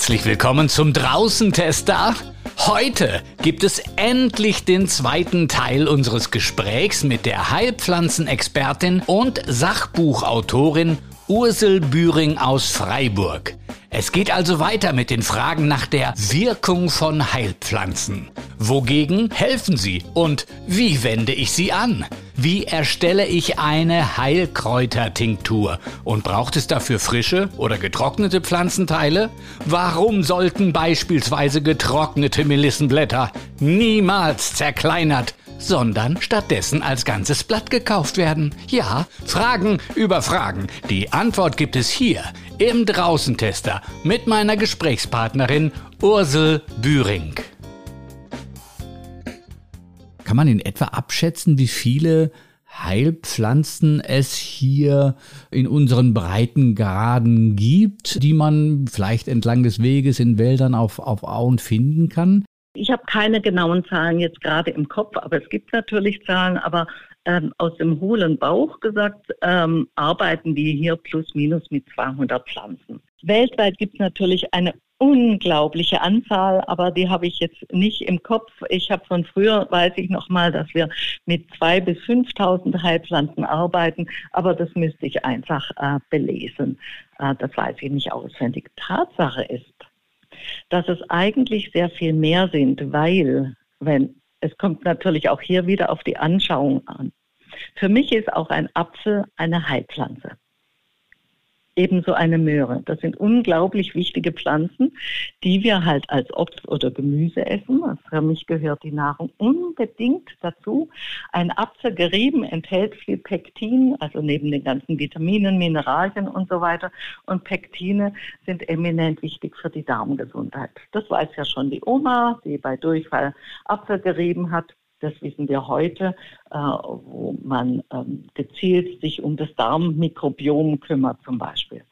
Herzlich willkommen zum Draußentester. Heute gibt es endlich den zweiten Teil unseres Gesprächs mit der Heilpflanzenexpertin und Sachbuchautorin Ursel Büring aus Freiburg. Es geht also weiter mit den Fragen nach der Wirkung von Heilpflanzen. Wogegen helfen sie und wie wende ich sie an? Wie erstelle ich eine Heilkräutertinktur? Und braucht es dafür frische oder getrocknete Pflanzenteile? Warum sollten beispielsweise getrocknete Melissenblätter niemals zerkleinert, sondern stattdessen als ganzes Blatt gekauft werden? Ja, Fragen über Fragen. Die Antwort gibt es hier im Draußentester mit meiner Gesprächspartnerin Ursel Büring. Kann man in etwa abschätzen, wie viele Heilpflanzen es hier in unseren Breitengraden gibt, die man vielleicht entlang des Weges in Wäldern auf, auf Auen finden kann? Ich habe keine genauen Zahlen jetzt gerade im Kopf, aber es gibt natürlich Zahlen, aber ähm, aus dem hohlen Bauch gesagt, ähm, arbeiten wir hier plus minus mit 200 Pflanzen. Weltweit gibt es natürlich eine unglaubliche Anzahl, aber die habe ich jetzt nicht im Kopf. Ich habe von früher, weiß ich noch mal, dass wir mit 2.000 bis 5.000 Heilpflanzen arbeiten, aber das müsste ich einfach äh, belesen. Äh, das weiß ich nicht auswendig. Tatsache ist, dass es eigentlich sehr viel mehr sind, weil, wenn, es kommt natürlich auch hier wieder auf die Anschauung an. Für mich ist auch ein Apfel eine Heilpflanze ebenso eine Möhre. Das sind unglaublich wichtige Pflanzen, die wir halt als Obst oder Gemüse essen. Für mich gehört die Nahrung unbedingt dazu. Ein Apfel gerieben enthält viel Pektin, also neben den ganzen Vitaminen, Mineralien und so weiter. Und Pektine sind eminent wichtig für die Darmgesundheit. Das weiß ja schon die Oma, die bei Durchfall Apfel gerieben hat. Das wissen wir heute, äh, wo man ähm, gezielt sich um das Darmmikrobiom kümmert zum Beispiel.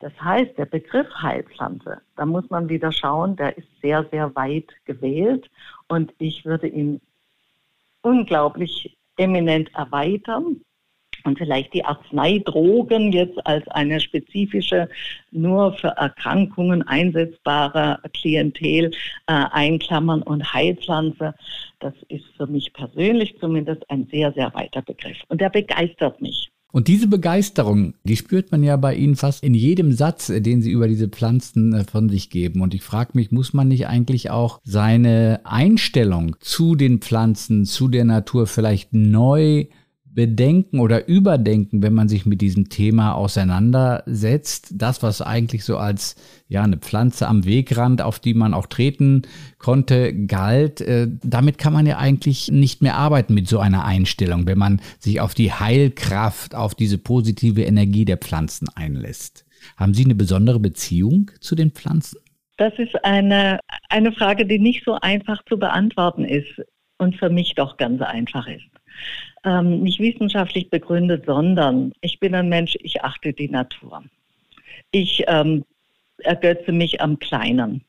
Das heißt, der Begriff Heilpflanze, da muss man wieder schauen, der ist sehr, sehr weit gewählt und ich würde ihn unglaublich eminent erweitern und vielleicht die Arzneidrogen jetzt als eine spezifische, nur für Erkrankungen einsetzbare Klientel äh, einklammern und Heilpflanze, das ist für mich persönlich zumindest ein sehr, sehr weiter Begriff. Und der begeistert mich. Und diese Begeisterung, die spürt man ja bei Ihnen fast in jedem Satz, den Sie über diese Pflanzen äh, von sich geben. Und ich frage mich, muss man nicht eigentlich auch seine Einstellung zu den Pflanzen, zu der Natur vielleicht neu bedenken oder überdenken, wenn man sich mit diesem Thema auseinandersetzt. Das, was eigentlich so als ja eine Pflanze am Wegrand, auf die man auch treten konnte, galt. Äh, damit kann man ja eigentlich nicht mehr arbeiten mit so einer Einstellung, wenn man sich auf die Heilkraft, auf diese positive Energie der Pflanzen einlässt. Haben Sie eine besondere Beziehung zu den Pflanzen? Das ist eine, eine Frage, die nicht so einfach zu beantworten ist und für mich doch ganz einfach ist ähm, nicht wissenschaftlich begründet, sondern ich bin ein Mensch, ich achte die Natur. Ich ähm, ergötze mich am Kleinen.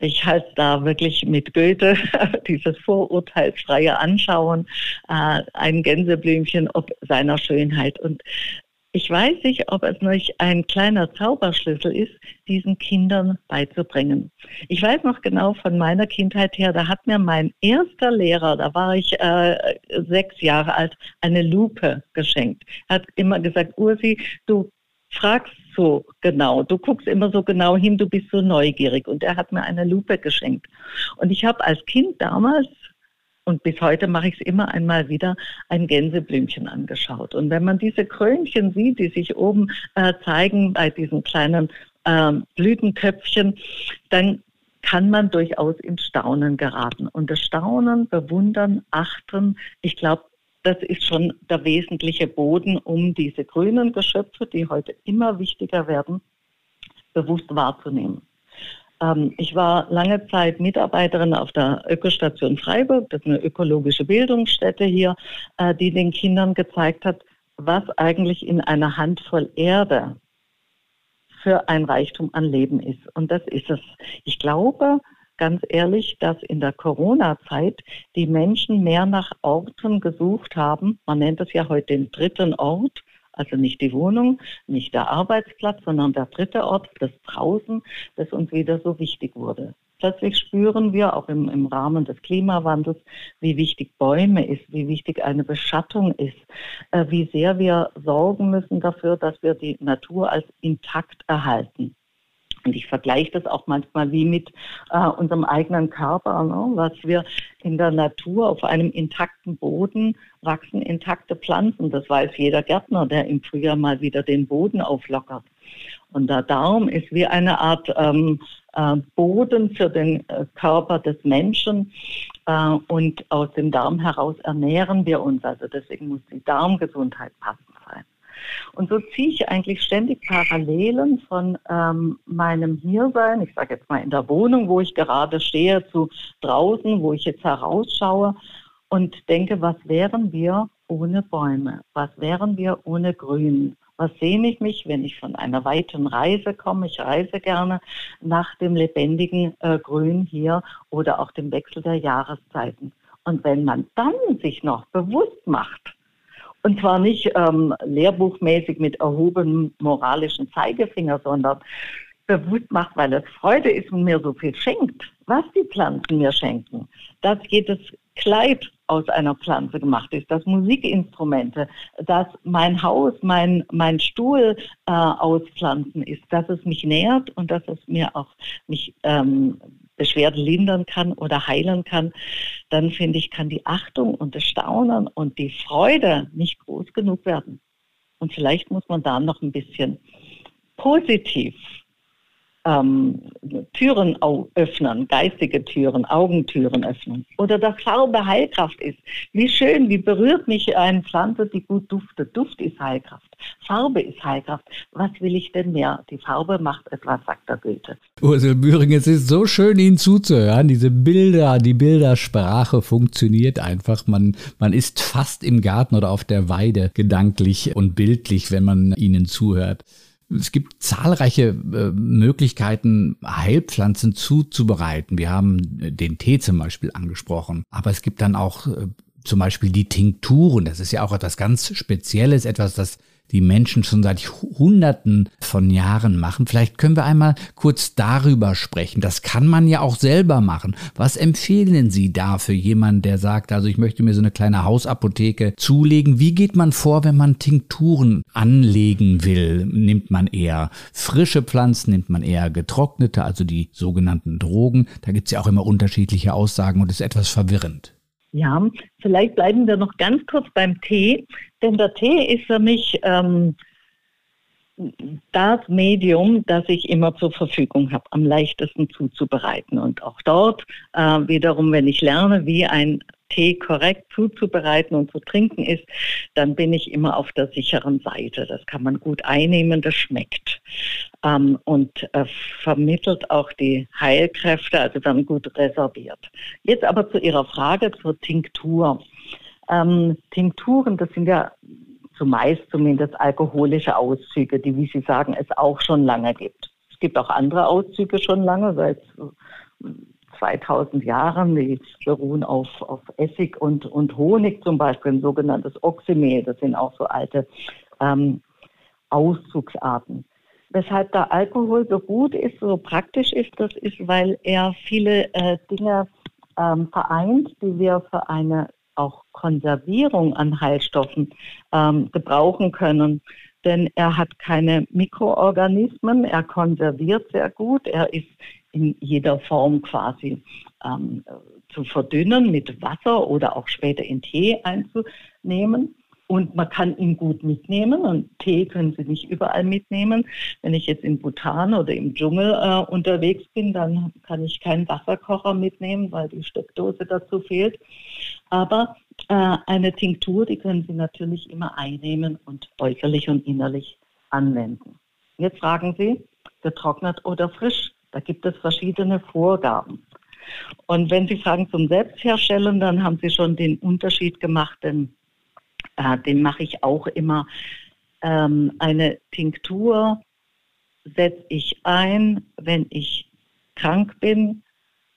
Ich halte da wirklich mit Goethe dieses vorurteilsfreie Anschauen, äh, ein Gänseblümchen ob seiner Schönheit. Und ich weiß nicht, ob es nicht ein kleiner Zauberschlüssel ist, diesen Kindern beizubringen. Ich weiß noch genau von meiner Kindheit her, da hat mir mein erster Lehrer, da war ich äh, sechs Jahre alt, eine Lupe geschenkt. Er hat immer gesagt, Ursi, du fragst so genau, du guckst immer so genau hin, du bist so neugierig. Und er hat mir eine Lupe geschenkt. Und ich habe als Kind damals und bis heute mache ich es immer einmal wieder, ein Gänseblümchen angeschaut. Und wenn man diese Krönchen sieht, die sich oben äh, zeigen bei diesen kleinen äh, Blütenköpfchen, dann kann man durchaus in Staunen geraten. Und das Staunen, Bewundern, Achten, ich glaube, das ist schon der wesentliche Boden, um diese grünen Geschöpfe, die heute immer wichtiger werden, bewusst wahrzunehmen. Ähm, ich war lange Zeit Mitarbeiterin auf der Ökostation Freiburg, das ist eine ökologische Bildungsstätte hier, äh, die den Kindern gezeigt hat, was eigentlich in einer Handvoll Erde für ein Reichtum an Leben ist. Und das ist es. Ich glaube, ganz ehrlich, dass in der Corona-Zeit die Menschen mehr nach Orten gesucht haben. Man nennt es ja heute den dritten Ort, Also nicht die Wohnung, nicht der Arbeitsplatz, sondern der dritte Ort, das Draußen, das uns wieder so wichtig wurde. Plötzlich spüren wir auch im, im Rahmen des Klimawandels, wie wichtig Bäume ist, wie wichtig eine Beschattung ist, äh, wie sehr wir sorgen müssen dafür, dass wir die Natur als intakt erhalten. Und ich vergleiche das auch manchmal wie mit äh, unserem eigenen Körper, ne? was wir in der Natur auf einem intakten Boden wachsen intakte Pflanzen. Das weiß jeder Gärtner, der im Frühjahr mal wieder den Boden auflockert. Und der Darm ist wie eine Art ähm, äh, Boden für den äh, Körper des Menschen. Äh, und aus dem Darm heraus ernähren wir uns. Also deswegen muss die Darmgesundheit passen. Und so ziehe ich eigentlich ständig Parallelen von ähm, meinem Hiersein, ich sage jetzt mal in der Wohnung, wo ich gerade stehe, zu draußen, wo ich jetzt herausschaue und denke, was wären wir ohne Bäume? Was wären wir ohne Grün? Was sehne ich mich, wenn ich von einer weiten Reise komme? Ich reise gerne nach dem lebendigen äh, Grün hier oder auch dem Wechsel der Jahreszeiten. Und wenn man dann sich noch bewusst macht, und zwar nicht ähm, lehrbuchmäßig mit erhobenem moralischen Zeigefinger, sondern bewusst macht, weil es Freude ist und mir so viel schenkt, was die Pflanzen mir schenken, dass jedes Kleid aus einer Pflanze gemacht ist, dass Musikinstrumente, dass mein Haus, mein, mein Stuhl äh, aus Pflanzen ist, dass es mich nährt und dass es mir auch mich ähm, Beschwerden lindern kann oder heilen kann, dann finde ich, kann die Achtung und das Staunen und die Freude nicht groß genug werden. Und vielleicht muss man da noch ein bisschen positiv ähm, Türen öffnen, geistige Türen, Augentüren öffnen. Oder dass Farbe Heilkraft ist. Wie schön, wie berührt mich eine Pflanze, die gut duftet. Duft ist Heilkraft. Farbe ist Heilkraft. Was will ich denn mehr? Die Farbe macht etwas, sagt der Goethe. Ursel Bühring, es ist so schön, Ihnen zuzuhören. Diese Bilder, die Bildersprache funktioniert einfach. Man, man ist fast im Garten oder auf der Weide gedanklich und bildlich, wenn man Ihnen zuhört. Es gibt zahlreiche äh, Möglichkeiten, Heilpflanzen zuzubereiten. Wir haben den Tee zum Beispiel angesprochen. Aber es gibt dann auch äh, zum Beispiel die Tinkturen. Das ist ja auch etwas ganz Spezielles, etwas, das die Menschen schon seit Hunderten von Jahren machen. Vielleicht können wir einmal kurz darüber sprechen. Das kann man ja auch selber machen. Was empfehlen Sie da für jemanden, der sagt, also ich möchte mir so eine kleine Hausapotheke zulegen? Wie geht man vor, wenn man Tinkturen anlegen will? Nimmt man eher frische Pflanzen, nimmt man eher getrocknete, also die sogenannten Drogen? Da gibt es ja auch immer unterschiedliche Aussagen und ist etwas verwirrend. Ja, vielleicht bleiben wir noch ganz kurz beim Tee, denn der Tee ist für mich ähm, das Medium, das ich immer zur Verfügung habe, am leichtesten zuzubereiten. Und auch dort äh, wiederum, wenn ich lerne, wie ein Tee korrekt zuzubereiten und zu trinken ist, dann bin ich immer auf der sicheren Seite. Das kann man gut einnehmen, das schmeckt. Ähm, und äh, vermittelt auch die Heilkräfte, also dann gut reserviert. Jetzt aber zu Ihrer Frage zur Tinktur. Ähm, Tinkturen, das sind ja zumeist zumindest alkoholische Auszüge, die, wie Sie sagen, es auch schon lange gibt. Es gibt auch andere Auszüge schon lange, seit 2000 Jahren. Die beruhen auf, auf Essig und, und Honig zum Beispiel, ein sogenanntes Oxymel. Das sind auch so alte ähm, Auszugsarten. Weshalb der Alkohol so gut ist, so praktisch ist, das ist, weil er viele äh, Dinge ähm, vereint, die wir für eine auch Konservierung an Heilstoffen ähm, gebrauchen können. Denn er hat keine Mikroorganismen, er konserviert sehr gut, er ist in jeder Form quasi ähm, zu verdünnen mit Wasser oder auch später in Tee einzunehmen. Und man kann ihn gut mitnehmen. Und Tee können Sie nicht überall mitnehmen. Wenn ich jetzt in Bhutan oder im Dschungel äh, unterwegs bin, dann kann ich keinen Wasserkocher mitnehmen, weil die Steckdose dazu fehlt. Aber äh, eine Tinktur, die können Sie natürlich immer einnehmen und äußerlich und innerlich anwenden. Jetzt fragen Sie, getrocknet oder frisch? Da gibt es verschiedene Vorgaben. Und wenn Sie fragen zum Selbstherstellen, dann haben Sie schon den Unterschied gemacht, denn äh, den mache ich auch immer. Ähm, eine Tinktur setze ich ein, wenn ich krank bin.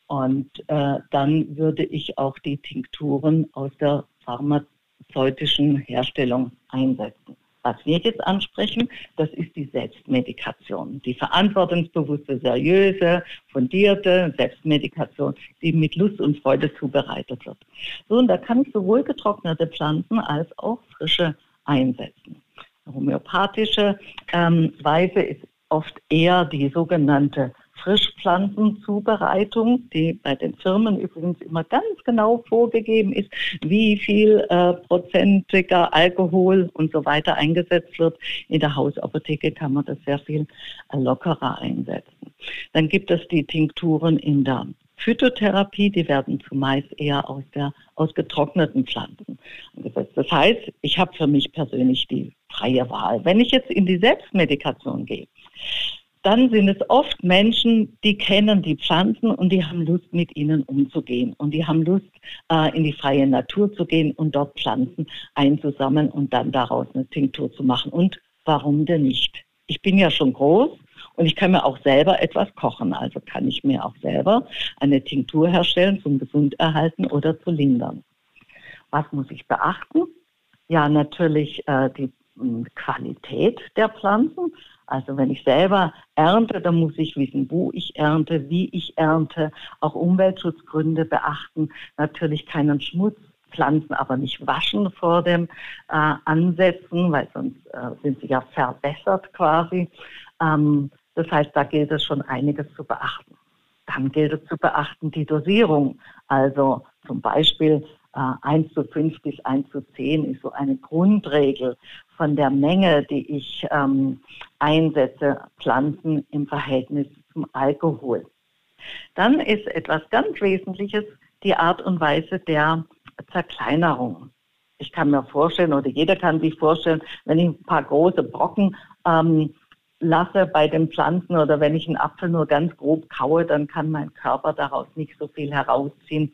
Und äh, dann würde ich auch die Tinkturen aus der pharmazeutischen Herstellung einsetzen. Was wir jetzt ansprechen, das ist die Selbstmedikation, die verantwortungsbewusste, seriöse, fundierte Selbstmedikation, die mit Lust und Freude zubereitet wird. So, und da kann ich sowohl getrocknete Pflanzen als auch frische einsetzen. Homöopathische ähm, Weise ist oft eher die sogenannte Frischpflanzenzubereitung, die bei den Firmen übrigens immer ganz genau vorgegeben ist, wie viel äh, prozentiger Alkohol und so weiter eingesetzt wird. In der Hausapotheke kann man das sehr viel äh, lockerer einsetzen. Dann gibt es die Tinkturen in der Phytotherapie, die werden zumeist eher aus, der, aus getrockneten Pflanzen angesetzt. Das heißt, ich habe für mich persönlich die freie Wahl. Wenn ich jetzt in die Selbstmedikation gehe, dann sind es oft Menschen, die kennen die Pflanzen und die haben Lust, mit ihnen umzugehen. Und die haben Lust, äh, in die freie Natur zu gehen und dort Pflanzen einzusammeln und dann daraus eine Tinktur zu machen. Und warum denn nicht? Ich bin ja schon groß und ich kann mir auch selber etwas kochen. Also kann ich mir auch selber eine Tinktur herstellen zum Gesunderhalten oder zu lindern. Was muss ich beachten? Ja, natürlich äh, die Qualität der Pflanzen. Also wenn ich selber ernte, dann muss ich wissen, wo ich ernte, wie ich ernte, auch Umweltschutzgründe beachten, natürlich keinen Schmutz Pflanzen aber nicht waschen vor dem äh, Ansetzen, weil sonst äh, sind sie ja verbessert quasi. Ähm, das heißt, da gilt es schon einiges zu beachten. Dann gilt es zu beachten die Dosierung. Also zum Beispiel 1 zu 5 bis 1 zu 10 ist so eine Grundregel von der Menge, die ich ähm, einsetze, Pflanzen im Verhältnis zum Alkohol. Dann ist etwas ganz Wesentliches die Art und Weise der Zerkleinerung. Ich kann mir vorstellen, oder jeder kann sich vorstellen, wenn ich ein paar große Brocken ähm, lasse bei den Pflanzen oder wenn ich einen Apfel nur ganz grob kaue, dann kann mein Körper daraus nicht so viel herausziehen,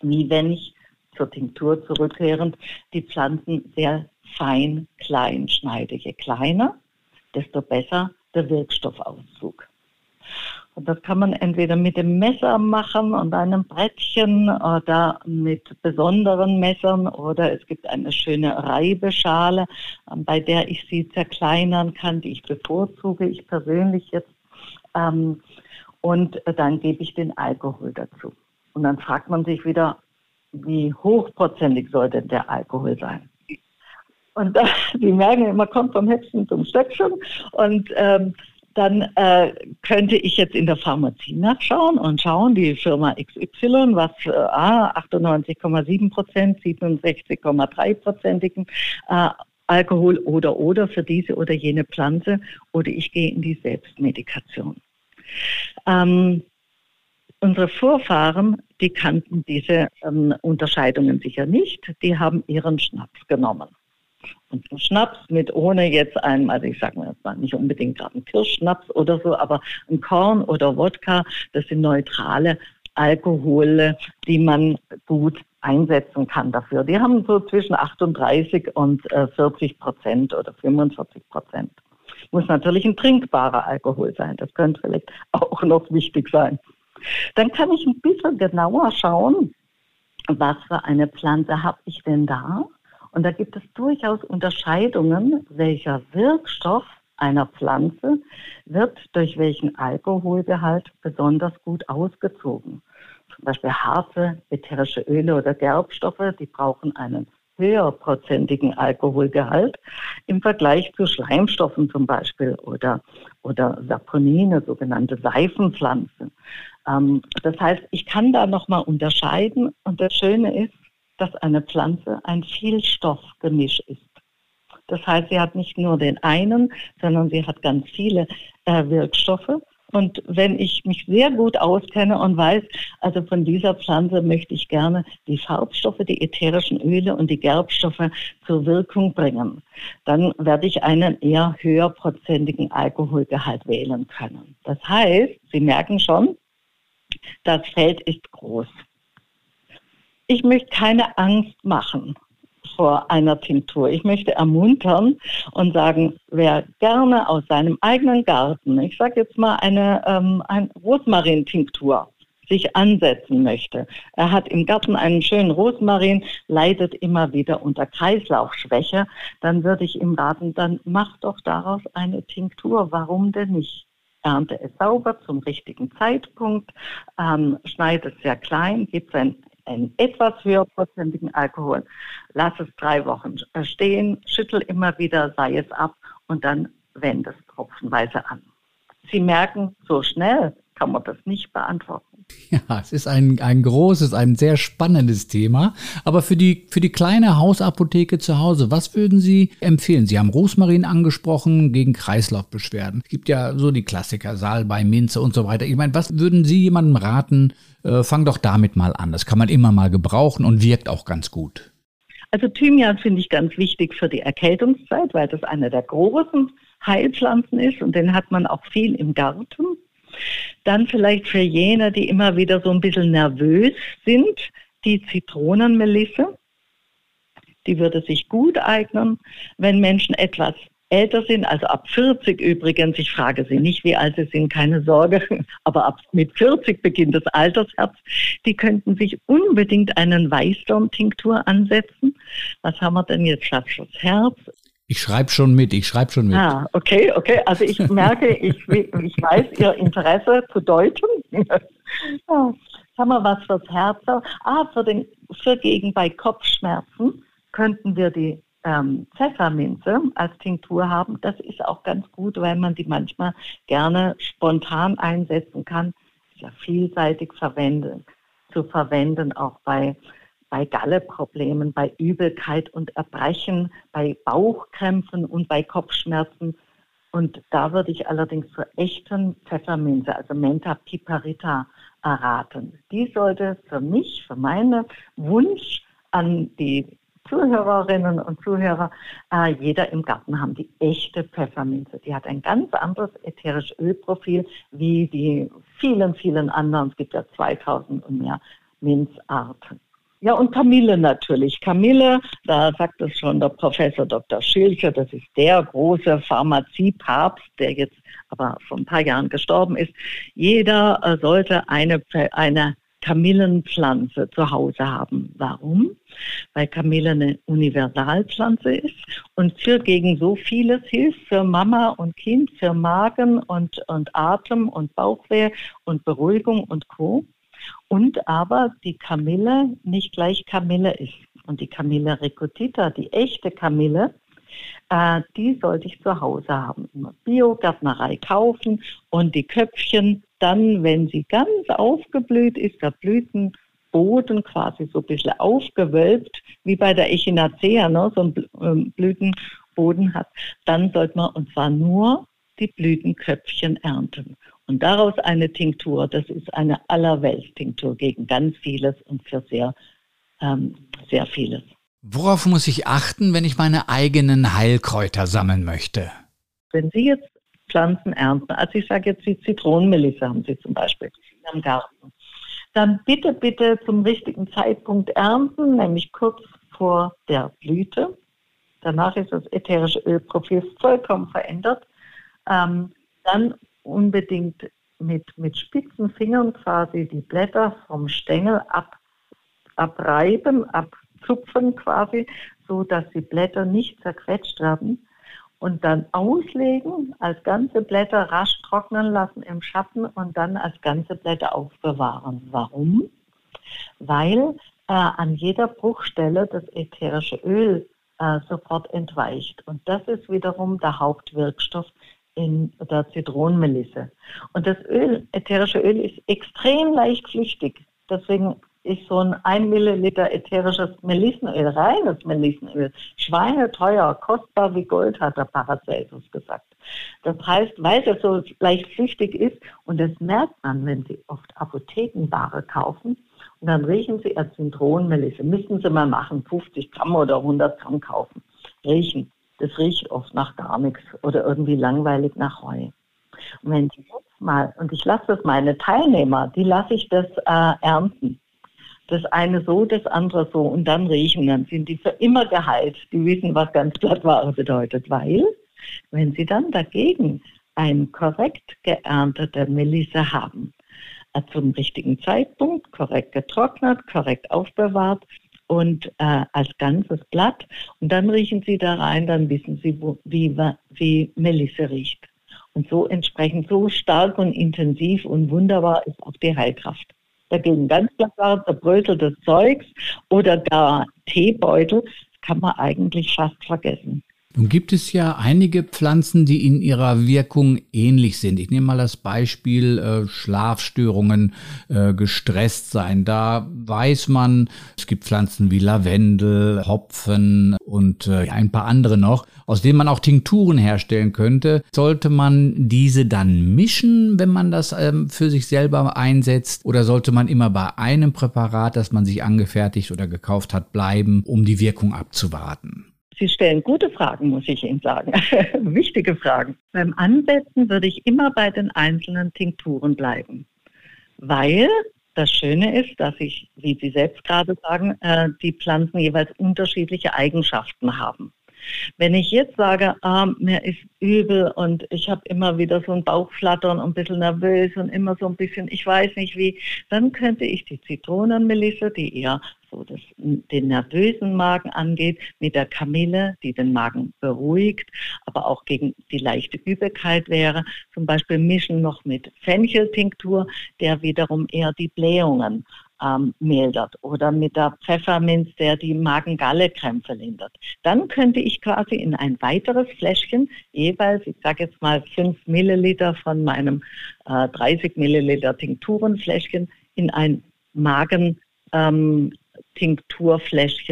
wie wenn ich zur Tinktur zurückkehrend die Pflanzen sehr fein klein schneide. Je kleiner, desto besser der Wirkstoffauszug. Und das kann man entweder mit dem Messer machen und einem Brettchen oder mit besonderen Messern oder es gibt eine schöne Reibeschale, ähm, bei der ich sie zerkleinern kann, die ich bevorzuge, ich persönlich jetzt. Ähm, und dann gebe ich den Alkohol dazu. Und dann fragt man sich wieder, wie hochprozentig soll denn der Alkohol sein? Und äh, die merken immer, kommt vom Häppchen zum Stöckchen. Und ähm, dann äh, könnte ich jetzt in der Pharmazie nachschauen und schauen, die Firma XY, was äh, 98,7 Prozent, 67,3 Prozentigen äh, Alkohol oder oder für diese oder jene Pflanze oder ich gehe in die Selbstmedikation. Ähm, unsere Vorfahren, die kannten diese ähm, Unterscheidungen sicher nicht, die haben ihren Schnaps genommen. Und ein Schnaps mit ohne jetzt einem, also ich sage mal jetzt mal nicht unbedingt gerade ein Kirschschnaps oder so, aber ein Korn oder Wodka, das sind neutrale Alkohole, die man gut einsetzen kann dafür. Die haben so zwischen 38 und 40 äh, Prozent oder 45 Prozent. Muss natürlich ein trinkbarer Alkohol sein. Das könnte vielleicht auch noch wichtig sein. Dann kann ich ein bisschen genauer schauen, was für eine Pflanze habe ich denn da und da gibt es durchaus Unterscheidungen, welcher Wirkstoff einer Pflanze wird durch welchen Alkoholgehalt besonders gut ausgezogen. Zum Beispiel Harze, ätherische Öle oder Gerbstoffe, die brauchen einen höherprozentigen Alkoholgehalt im Vergleich zu Schleimstoffen zum Beispiel oder, oder Saponine, sogenannte Seifenpflanzen. Ähm, das heißt, ich kann da nochmal unterscheiden und das Schöne ist, dass eine Pflanze ein Vielstoffgemisch ist. Das heißt, sie hat nicht nur den einen, sondern sie hat ganz viele äh, Wirkstoffe. Und wenn ich mich sehr gut auskenne und weiß, also von dieser Pflanze möchte ich gerne die Farbstoffe, die ätherischen Öle und die Gerbstoffe zur Wirkung bringen, dann werde ich einen eher höherprozentigen Alkoholgehalt wählen können. Das heißt, Sie merken schon, das Feld ist groß ich möchte keine Angst machen vor einer Tinktur. Ich möchte ermuntern und sagen, wer gerne aus seinem eigenen Garten, ich sage jetzt mal eine ähm, ein Rosmarin-Tinktur, sich ansetzen möchte. Er hat im Garten einen schönen Rosmarin, leidet immer wieder unter Kreislaufschwäche, dann würde ich ihm raten, dann mach doch daraus eine Tinktur. Warum denn nicht? Ernte es sauber zum richtigen Zeitpunkt, ähm, schneide es sehr klein, gib es ein einen etwas höherprozentigen Alkohol. Lass es drei Wochen stehen, schüttel immer wieder, sei es ab und dann wende es tropfenweise an. Sie merken, so schnell kann man das nicht beantworten. Ja, es ist ein, ein großes, ein sehr spannendes Thema. Aber für die, für die kleine Hausapotheke zu Hause, was würden Sie empfehlen? Sie haben Rosmarin angesprochen gegen Kreislaufbeschwerden. Es gibt ja so die Klassiker, Salbei, Minze und so weiter. Ich meine, was würden Sie jemandem raten? Äh, fang doch damit mal an. Das kann man immer mal gebrauchen und wirkt auch ganz gut. Also Thymian finde ich ganz wichtig für die Erkältungszeit, weil das eine der großen Heilpflanzen ist und den hat man auch viel im Garten. Dann vielleicht für jene, die immer wieder so ein bisschen nervös sind, die Zitronenmelisse. Die würde sich gut eignen, wenn Menschen etwas älter sind, also ab 40 übrigens, ich frage Sie nicht, wie alt Sie sind, keine Sorge, aber ab mit 40 beginnt das Altersherz, die könnten sich unbedingt einen Weißdorn-Tinktur ansetzen. Was haben wir denn jetzt? Schatz, Herz, ich schreibe schon mit, ich schreibe schon mit. Ah, okay, okay. Also ich merke, ich, ich weiß Ihr Interesse zu deuten. ja. Haben wir was fürs Herz? Ah, für, den, für gegen bei Kopfschmerzen könnten wir die ähm, Pfefferminze als Tinktur haben. Das ist auch ganz gut, weil man die manchmal gerne spontan einsetzen kann. Ist ja vielseitig verwendet, zu verwenden, auch bei bei Galleproblemen, bei Übelkeit und Erbrechen, bei Bauchkrämpfen und bei Kopfschmerzen. Und da würde ich allerdings zur echten Pfefferminze, also Menta piperita, erraten. Die sollte für mich, für meinen Wunsch an die Zuhörerinnen und Zuhörer, äh, jeder im Garten haben, die echte Pfefferminze. Die hat ein ganz anderes ätherisches Ölprofil wie die vielen, vielen anderen. Es gibt ja 2000 und mehr Minzarten. Ja, und Kamille natürlich. Kamille, da sagt es schon der Professor Dr. Schilcher, das ist der große Pharmaziepapst, der jetzt aber vor ein paar Jahren gestorben ist. Jeder äh, sollte eine, eine Kamillenpflanze zu Hause haben. Warum? Weil Kamille eine Universalpflanze ist und für gegen so vieles hilft, für Mama und Kind, für Magen und, und Atem und Bauchweh und Beruhigung und Co und aber die Kamille nicht gleich Kamille ist. Und die Kamille recutita, die echte Kamille, äh, die sollte ich zu Hause haben. Biogärtnerei kaufen und die Köpfchen dann, wenn sie ganz aufgeblüht ist, der Blütenboden quasi so ein bisschen aufgewölbt, wie bei der Echinacea, ne, so ein ähm, Blütenboden hat, dann sollte man, und zwar nur die Blütenköpfchen ernten. Und daraus eine Tinktur, das ist eine Allerweltstinktur gegen ganz vieles und für sehr, ähm, sehr vieles. Worauf muss ich achten, wenn ich meine eigenen Heilkräuter sammeln möchte? Wenn Sie jetzt Pflanzen ernten, also ich sage jetzt die Zitronenmelisse haben Sie zum Beispiel am Garten, dann bitte, bitte zum richtigen Zeitpunkt ernten, nämlich kurz vor der Blüte. Danach ist das ätherische Ölprofil vollkommen verändert. Ähm, dann unbedingt mit, mit spitzen Fingern quasi die Blätter vom Stängel ab, abreiben, abzupfen quasi, so dass die Blätter nicht zerquetscht werden und dann auslegen, als ganze Blätter rasch trocknen lassen im Schatten und dann als ganze Blätter aufbewahren. Warum? Weil äh, an jeder Bruchstelle das ätherische Öl äh, sofort entweicht. Und das ist wiederum der Hauptwirkstoff in der Zitronenmelisse. Und das Öl, ätherische Öl, ist extrem leicht flüchtig. Deswegen ist so ein 1 Milliliter ätherisches Melissenöl, reines Melissenöl, schweineteuer, kostbar wie Gold, hat der Paracelsus gesagt. Das heißt, weil es so leicht flüchtig ist, und das merkt man, wenn Sie oft Apothekenware kaufen, und dann riechen Sie als Zitronenmelisse. Müssen Sie mal machen, 50 Gramm oder 100 Gramm kaufen. Riechen das riecht oft nach gar nichts oder irgendwie langweilig nach Heu. Und wenn Sie jetzt mal, und ich lasse das meine Teilnehmer, die lasse ich das äh, ernten. Das eine so, das andere so und dann riechen, dann sind die für immer geheilt. Die wissen, was ganz Blattware bedeutet, weil wenn sie dann dagegen ein korrekt geerntete Melisse haben, zum richtigen Zeitpunkt, korrekt getrocknet, korrekt aufbewahrt und äh, als ganzes Blatt. Und dann riechen Sie da rein, dann wissen Sie, wo, wie, wie Melisse riecht. Und so entsprechend so stark und intensiv und wunderbar ist auch die Heilkraft. Dagegen ganz klar zerbröseltes Zeugs oder gar Teebeutel kann man eigentlich fast vergessen. Nun gibt es ja einige Pflanzen, die in ihrer Wirkung ähnlich sind. Ich nehme mal das Beispiel äh, Schlafstörungen, äh, gestresst sein. Da weiß man, es gibt Pflanzen wie Lavendel, Hopfen und äh, ein paar andere noch, aus denen man auch Tinkturen herstellen könnte. Sollte man diese dann mischen, wenn man das ähm, für sich selber einsetzt? Oder sollte man immer bei einem Präparat, das man sich angefertigt oder gekauft hat, bleiben, um die Wirkung abzuwarten? Sie stellen gute Fragen, muss ich Ihnen sagen. Wichtige Fragen. Beim Ansetzen würde ich immer bei den einzelnen Tinkturen bleiben, weil das Schöne ist, dass ich, wie Sie selbst gerade sagen, äh, die Pflanzen jeweils unterschiedliche Eigenschaften haben. Wenn ich jetzt sage, ah, mir ist übel und ich habe immer wieder so ein Bauchflattern und ein bisschen nervös und immer so ein bisschen, ich weiß nicht wie, dann könnte ich die Zitronenmelisse, die eher so das, den nervösen Magen angeht, mit der Kamille, die den Magen beruhigt, aber auch gegen die leichte Übelkeit wäre, zum Beispiel mischen noch mit Fencheltinktur, der wiederum eher die Blähungen ähm, mildert oder mit der Pfefferminz, der die Magen-Galle-Krämpfe lindert. Dann könnte ich quasi in ein weiteres Fläschchen jeweils, ich sage jetzt mal 5 Milliliter von meinem äh, 30 Milliliter Tinkturenfläschchen in ein Magen ähm,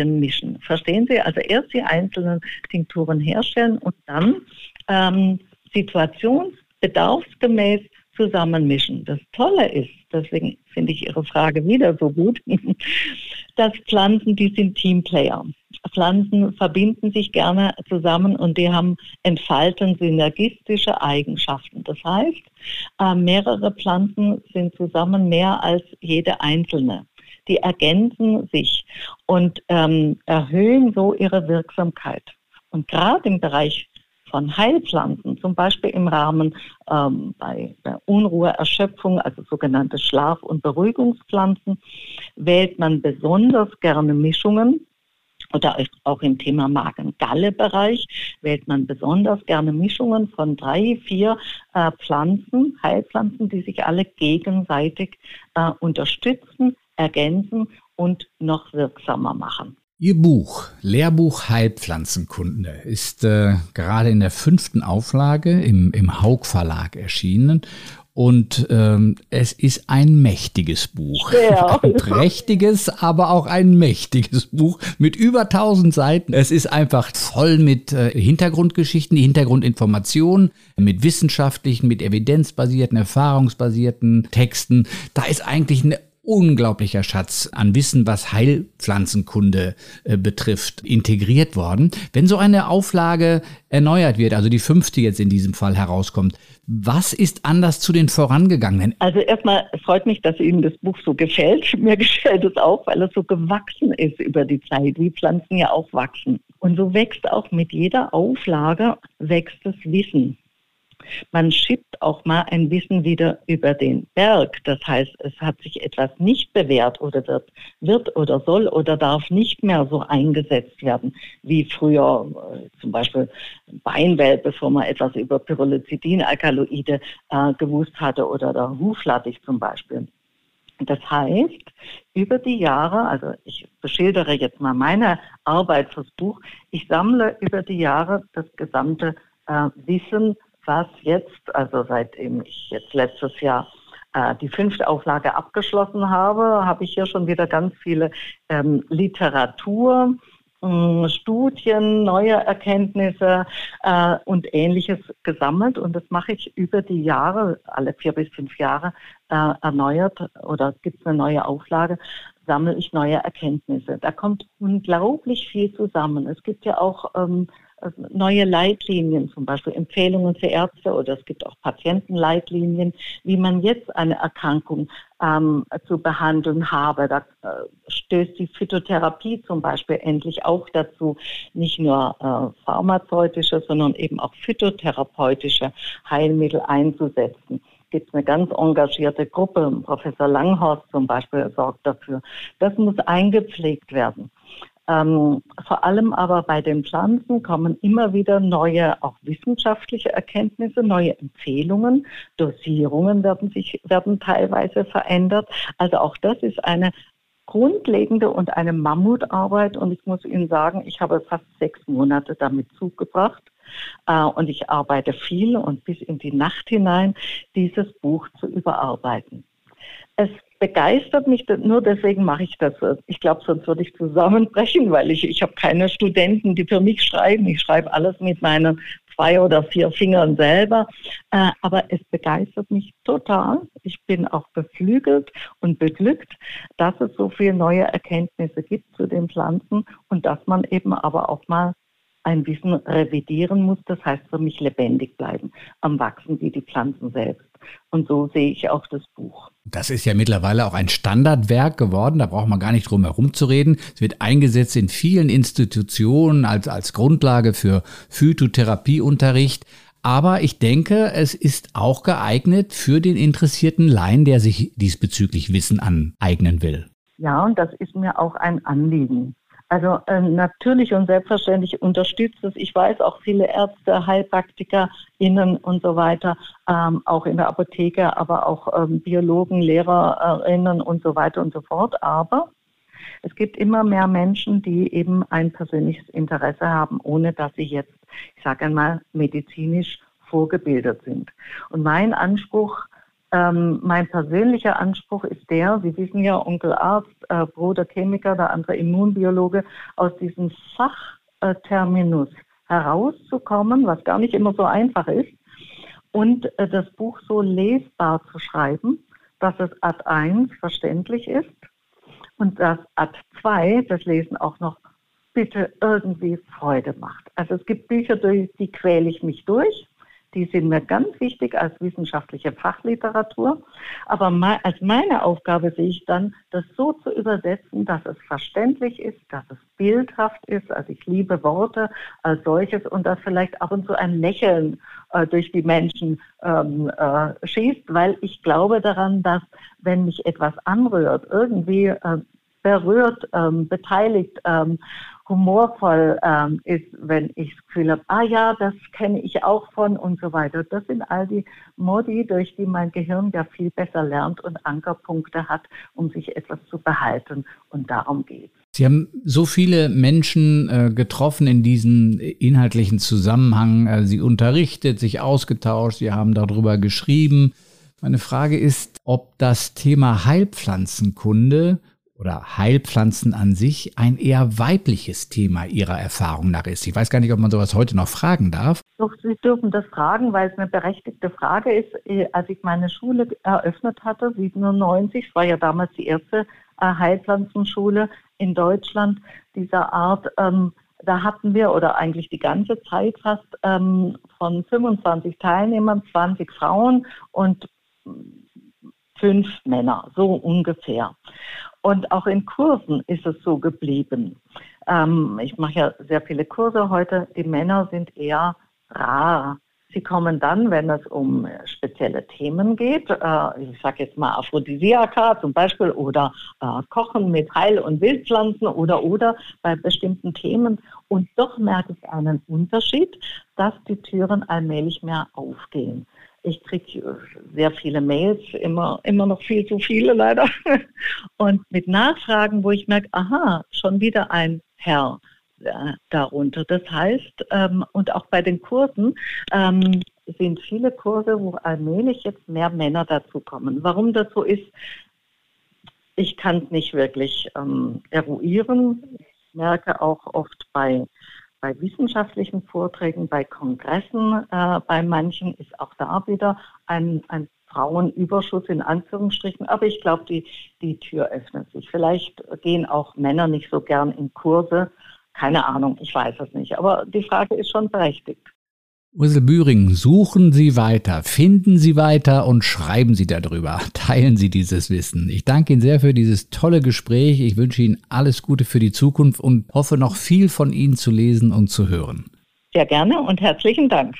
mischen. Verstehen Sie? Also erst die einzelnen Tinkturen herstellen und dann ähm, situationsbedarfsgemäß zusammenmischen. Das Tolle ist, deswegen finde ich Ihre Frage wieder so gut, dass Pflanzen, die sind Teamplayer. Pflanzen verbinden sich gerne zusammen und die haben entfalten synergistische Eigenschaften. Das heißt, äh, mehrere Pflanzen sind zusammen mehr als jede einzelne. Die ergänzen sich und ähm, erhöhen so ihre Wirksamkeit. Und gerade im Bereich von Heilpflanzen, zum Beispiel im Rahmen ähm, bei, bei Unruhe, Erschöpfung, also sogenannte Schlaf- und Beruhigungspflanzen, wählt man besonders gerne Mischungen oder auch im Thema Magen-Galle-Bereich wählt man besonders gerne Mischungen von drei, vier äh, Pflanzen, Heilpflanzen, die sich alle gegenseitig äh, unterstützen, ergänzen und noch wirksamer machen. Ihr Buch Lehrbuch Heilpflanzenkunde ist äh, gerade in der fünften Auflage im, im Haug Verlag erschienen und ähm, es ist ein mächtiges Buch. Ja. Ein prächtiges, aber auch ein mächtiges Buch mit über 1000 Seiten. Es ist einfach voll mit äh, Hintergrundgeschichten, Hintergrundinformationen, mit wissenschaftlichen, mit evidenzbasierten, erfahrungsbasierten Texten. Da ist eigentlich eine unglaublicher Schatz an Wissen, was Heilpflanzenkunde äh, betrifft, integriert worden. Wenn so eine Auflage erneuert wird, also die fünfte jetzt in diesem Fall herauskommt, was ist anders zu den vorangegangenen? Also erstmal freut mich, dass Ihnen das Buch so gefällt. Mir gefällt es auch, weil es so gewachsen ist über die Zeit, wie Pflanzen ja auch wachsen. Und so wächst auch mit jeder Auflage wächst das Wissen. Man schippt auch mal ein Wissen wieder über den Berg. Das heißt, es hat sich etwas nicht bewährt oder wird, wird oder soll oder darf nicht mehr so eingesetzt werden wie früher äh, zum Beispiel Beinwelt, bevor man etwas über Pyrrolizidin-Alkaloide äh, gewusst hatte oder der Huflattich zum Beispiel. Das heißt, über die Jahre, also ich beschildere jetzt mal meine Arbeit fürs Buch, ich sammle über die Jahre das gesamte äh, Wissen was jetzt, also seitdem ich jetzt letztes Jahr äh, die fünfte Auflage abgeschlossen habe, habe ich hier schon wieder ganz viele ähm, Literatur, äh, Studien, neue Erkenntnisse äh, und ähnliches gesammelt. Und das mache ich über die Jahre, alle vier bis fünf Jahre äh, erneuert oder gibt es eine neue Auflage, sammle ich neue Erkenntnisse. Da kommt unglaublich viel zusammen. Es gibt ja auch ähm, neue Leitlinien, zum Beispiel Empfehlungen für Ärzte oder es gibt auch Patientenleitlinien, wie man jetzt eine Erkrankung ähm, zu behandeln habe. Da äh, stößt die Phytotherapie zum Beispiel endlich auch dazu, nicht nur äh, pharmazeutische, sondern eben auch phytotherapeutische Heilmittel einzusetzen. gibt eine ganz engagierte Gruppe. Professor Langhorst zum Beispiel sorgt dafür. Das muss eingepflegt werden. Ähm, vor allem aber bei den Pflanzen kommen immer wieder neue, auch wissenschaftliche Erkenntnisse, neue Empfehlungen. Dosierungen werden sich, werden teilweise verändert. Also auch das ist eine grundlegende und eine Mammutarbeit. Und ich muss Ihnen sagen, ich habe fast sechs Monate damit zugebracht. Äh, und ich arbeite viel und bis in die Nacht hinein, dieses Buch zu überarbeiten. Es begeistert mich, nur deswegen mache ich das. Ich glaube, sonst würde ich zusammenbrechen, weil ich, ich habe keine Studenten, die für mich schreiben. Ich schreibe alles mit meinen zwei oder vier Fingern selber. Äh, aber es begeistert mich total. Ich bin auch beflügelt und beglückt, dass es so viele neue Erkenntnisse gibt zu den Pflanzen und dass man eben aber auch mal ein Wissen revidieren muss. Das heißt für mich lebendig bleiben, am Wachsen wie die Pflanzen selbst. Und so sehe ich auch das Buch. Das ist ja mittlerweile auch ein Standardwerk geworden, da braucht man gar nicht drum herum zu reden. Es wird eingesetzt in vielen Institutionen als, als Grundlage für Phytotherapieunterricht. Aber ich denke, es ist auch geeignet für den interessierten Laien, der sich diesbezüglich Wissen aneignen will. Ja, und das ist mir auch ein Anliegen. Also äh, natürlich und selbstverständlich unterstützt es. Ich weiß auch viele Ärzte, HeilpraktikerInnen und so weiter, ähm, auch in der Apotheke, aber auch ähm, Biologen, LehrerInnen und so weiter und so fort. Aber es gibt immer mehr Menschen, die eben ein persönliches Interesse haben, ohne dass sie jetzt, ich sage einmal, medizinisch vorgebildet sind. Und mein Anspruch ähm, mein persönlicher Anspruch ist der, Sie wissen ja, Onkel Arzt, äh, Bruder Chemiker, der andere Immunbiologe, aus diesem Fachterminus herauszukommen, was gar nicht immer so einfach ist, und äh, das Buch so lesbar zu schreiben, dass es Ad 1 verständlich ist und dass Ad 2 das Lesen auch noch bitte irgendwie Freude macht. Also es gibt Bücher, durch die quäle ich mich durch die sind mir ganz wichtig als wissenschaftliche Fachliteratur. Aber als meine Aufgabe sehe ich dann, das so zu übersetzen, dass es verständlich ist, dass es bildhaft ist. Also ich liebe Worte als solches und dass vielleicht ab und zu ein Lächeln äh, durch die Menschen ähm, äh, schießt, weil ich glaube daran, dass wenn mich etwas anrührt, irgendwie äh, berührt, ähm, beteiligt, ähm, humorvoll ähm, ist, wenn ich das Gefühl habe, ah ja, das kenne ich auch von und so weiter. Das sind all die Modi, durch die mein Gehirn ja viel besser lernt und Ankerpunkte hat, um sich etwas zu behalten. Und darum geht es. Sie haben so viele Menschen äh, getroffen in diesem inhaltlichen Zusammenhang. Äh, Sie unterrichtet, sich ausgetauscht, Sie haben darüber geschrieben. Meine Frage ist, ob das Thema Heilpflanzenkunde oder Heilpflanzen an sich ein eher weibliches Thema Ihrer Erfahrung nach ist. Ich weiß gar nicht, ob man sowas heute noch fragen darf. Doch, Sie dürfen das fragen, weil es eine berechtigte Frage ist. Äh, als ich meine Schule eröffnet hatte, 97, war ja damals die erste äh, Heilpflanzenschule in Deutschland dieser Art, ähm, da hatten wir, oder eigentlich die ganze Zeit fast, ähm, von 25 Teilnehmern 20 Frauen und fünf Männer, so ungefähr. Und auch in Kursen ist es so geblieben. Ähm, ich mache ja sehr viele Kurse heute. Die Männer sind eher rar. Sie kommen dann, wenn es um spezielle Themen geht, äh, ich sage jetzt mal Aphrodisiaka zum Beispiel oder äh, Kochen mit Heil- und Wildpflanzen oder oder bei bestimmten Themen. Und doch merke ich einen Unterschied, dass die Türen allmählich mehr aufgehen. Ich kriege sehr viele Mails, immer, immer noch viel zu viele leider. Und mit Nachfragen, wo ich merke, aha, schon wieder ein Herr äh, darunter. Das heißt, ähm, und auch bei den Kursen ähm, sind viele Kurse, wo allmählich jetzt mehr Männer dazukommen. Warum das so ist, ich kann es nicht wirklich ähm, eruieren. Ich merke auch oft bei bei wissenschaftlichen Vorträgen, bei Kongressen, äh, bei manchen ist auch da wieder ein, ein Frauenüberschuss in Anführungsstrichen. Aber ich glaube, die, die Tür öffnet sich. Vielleicht gehen auch Männer nicht so gern in Kurse. Keine Ahnung, ich weiß es nicht. Aber die Frage ist schon berechtigt. Ursel Büring, suchen Sie weiter, finden Sie weiter und schreiben Sie darüber. Teilen Sie dieses Wissen. Ich danke Ihnen sehr für dieses tolle Gespräch. Ich wünsche Ihnen alles Gute für die Zukunft und hoffe noch viel von Ihnen zu lesen und zu hören. Sehr gerne und herzlichen Dank.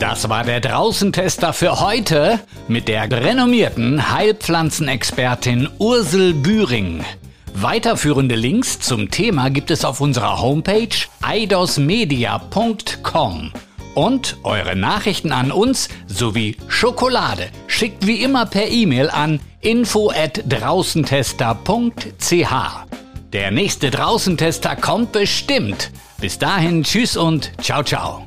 Das war der Draußentester für heute mit der renommierten Heilpflanzenexpertin Ursel Büring. Weiterführende Links zum Thema gibt es auf unserer Homepage eidosmedia.com. Und eure Nachrichten an uns sowie Schokolade schickt wie immer per E-Mail an info@draußentester.ch. Der nächste Draußentester kommt bestimmt. Bis dahin, tschüss und ciao ciao.